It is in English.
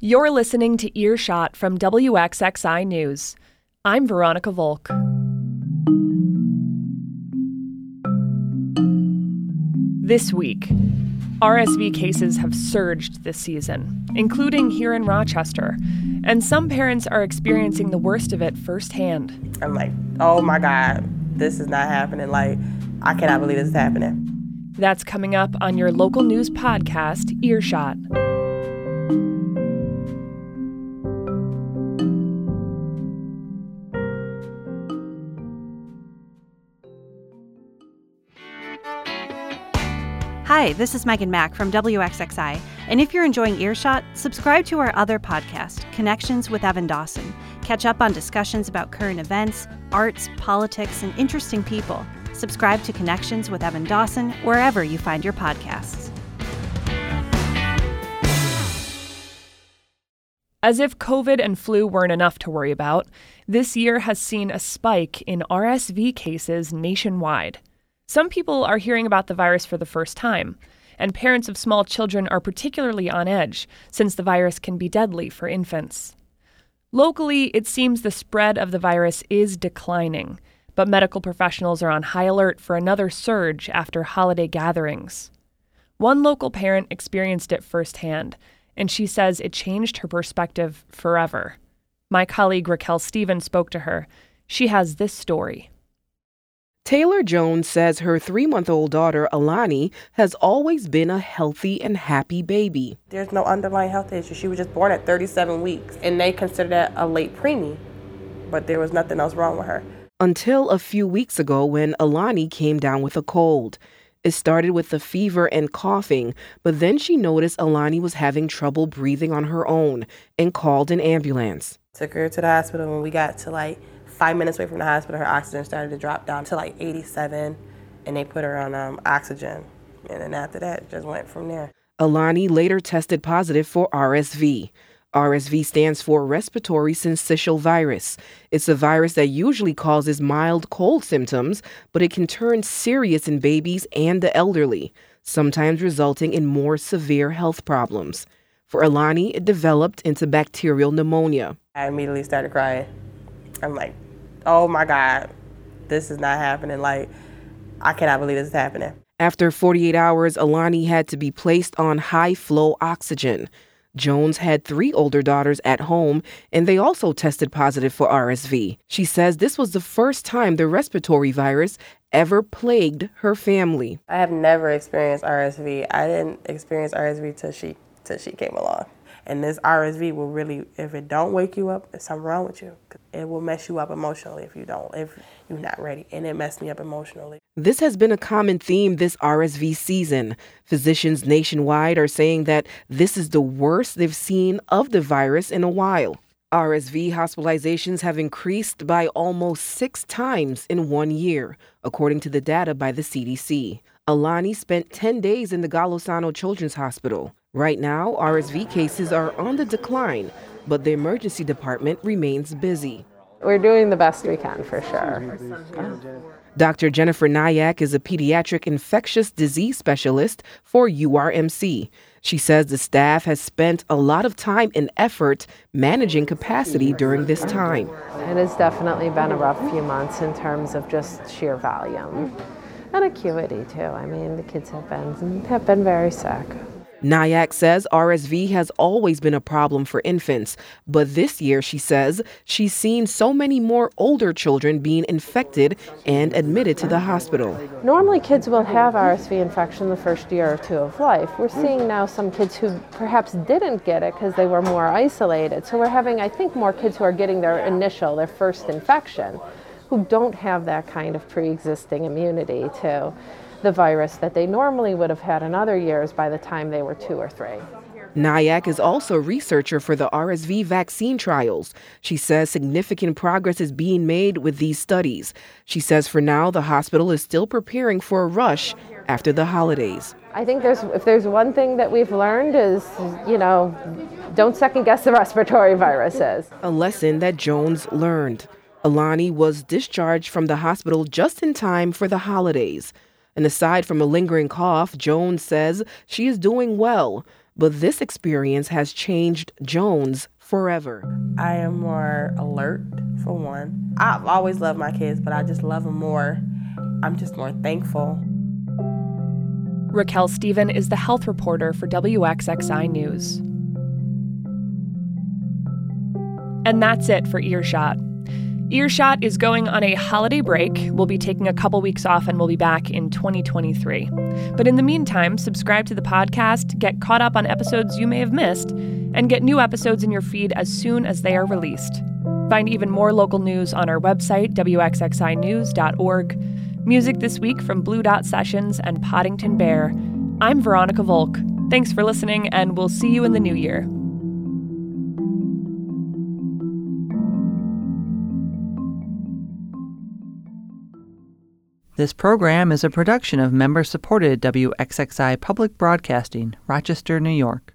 You're listening to Earshot from WXXI News. I'm Veronica Volk. This week, RSV cases have surged this season, including here in Rochester, and some parents are experiencing the worst of it firsthand. I'm like, oh my God, this is not happening. Like, I cannot believe this is happening. That's coming up on your local news podcast, Earshot. Hi, this is Megan Mack from WXXI. And if you're enjoying Earshot, subscribe to our other podcast, Connections with Evan Dawson. Catch up on discussions about current events, arts, politics, and interesting people. Subscribe to Connections with Evan Dawson wherever you find your podcasts. As if COVID and flu weren't enough to worry about, this year has seen a spike in RSV cases nationwide. Some people are hearing about the virus for the first time, and parents of small children are particularly on edge since the virus can be deadly for infants. Locally, it seems the spread of the virus is declining, but medical professionals are on high alert for another surge after holiday gatherings. One local parent experienced it firsthand, and she says it changed her perspective forever. My colleague Racquel Stevens spoke to her. She has this story. Taylor Jones says her three month old daughter, Alani, has always been a healthy and happy baby. There's no underlying health issue. She was just born at 37 weeks, and they consider that a late preemie, but there was nothing else wrong with her. Until a few weeks ago when Alani came down with a cold. It started with a fever and coughing, but then she noticed Alani was having trouble breathing on her own and called an ambulance. Took her to the hospital when we got to like five minutes away from the hospital, her oxygen started to drop down to like 87, and they put her on um, oxygen. And then after that, just went from there. Alani later tested positive for RSV. RSV stands for respiratory syncytial virus. It's a virus that usually causes mild cold symptoms, but it can turn serious in babies and the elderly, sometimes resulting in more severe health problems. For Alani, it developed into bacterial pneumonia. I immediately started crying. I'm like, oh my God, this is not happening. Like, I cannot believe this is happening. After 48 hours, Alani had to be placed on high flow oxygen. Jones had three older daughters at home, and they also tested positive for RSV. She says this was the first time the respiratory virus ever plagued her family. I have never experienced RSV. I didn't experience RSV till she till she came along. And this RSV will really, if it don't wake you up, there's something wrong with you. It will mess you up emotionally if you don't, if you're not ready. And it messed me up emotionally. This has been a common theme this RSV season. Physicians nationwide are saying that this is the worst they've seen of the virus in a while. RSV hospitalizations have increased by almost six times in one year, according to the data by the CDC. Alani spent 10 days in the Golisano Children's Hospital. Right now, RSV cases are on the decline, but the emergency department remains busy. We're doing the best we can for sure. Dr. Jennifer Nayak is a pediatric infectious disease specialist for URMC. She says the staff has spent a lot of time and effort managing capacity during this time. It has definitely been a rough few months in terms of just sheer volume and acuity too. I mean, the kids have been have been very sick. Nayak says RSV has always been a problem for infants, but this year, she says, she's seen so many more older children being infected and admitted to the hospital. Normally, kids will have RSV infection the first year or two of life. We're seeing now some kids who perhaps didn't get it because they were more isolated. So we're having, I think, more kids who are getting their initial, their first infection, who don't have that kind of pre existing immunity to the virus that they normally would have had in other years by the time they were two or three. Nayak is also a researcher for the RSV vaccine trials. She says significant progress is being made with these studies. She says for now, the hospital is still preparing for a rush after the holidays. I think there's if there's one thing that we've learned is, you know, don't second guess the respiratory viruses. A lesson that Jones learned. Alani was discharged from the hospital just in time for the holidays. And aside from a lingering cough, Jones says she is doing well. But this experience has changed Jones forever. I am more alert, for one. I've always loved my kids, but I just love them more. I'm just more thankful. Racquel Stephen is the health reporter for WXXI News. And that's it for Earshot. Earshot is going on a holiday break. We'll be taking a couple weeks off and we'll be back in 2023. But in the meantime, subscribe to the podcast, get caught up on episodes you may have missed, and get new episodes in your feed as soon as they are released. Find even more local news on our website, wxxinews.org. Music this week from Blue Dot Sessions and Poddington Bear. I'm Veronica Volk. Thanks for listening, and we'll see you in the new year. This program is a production of member supported WXXI Public Broadcasting, Rochester, New York.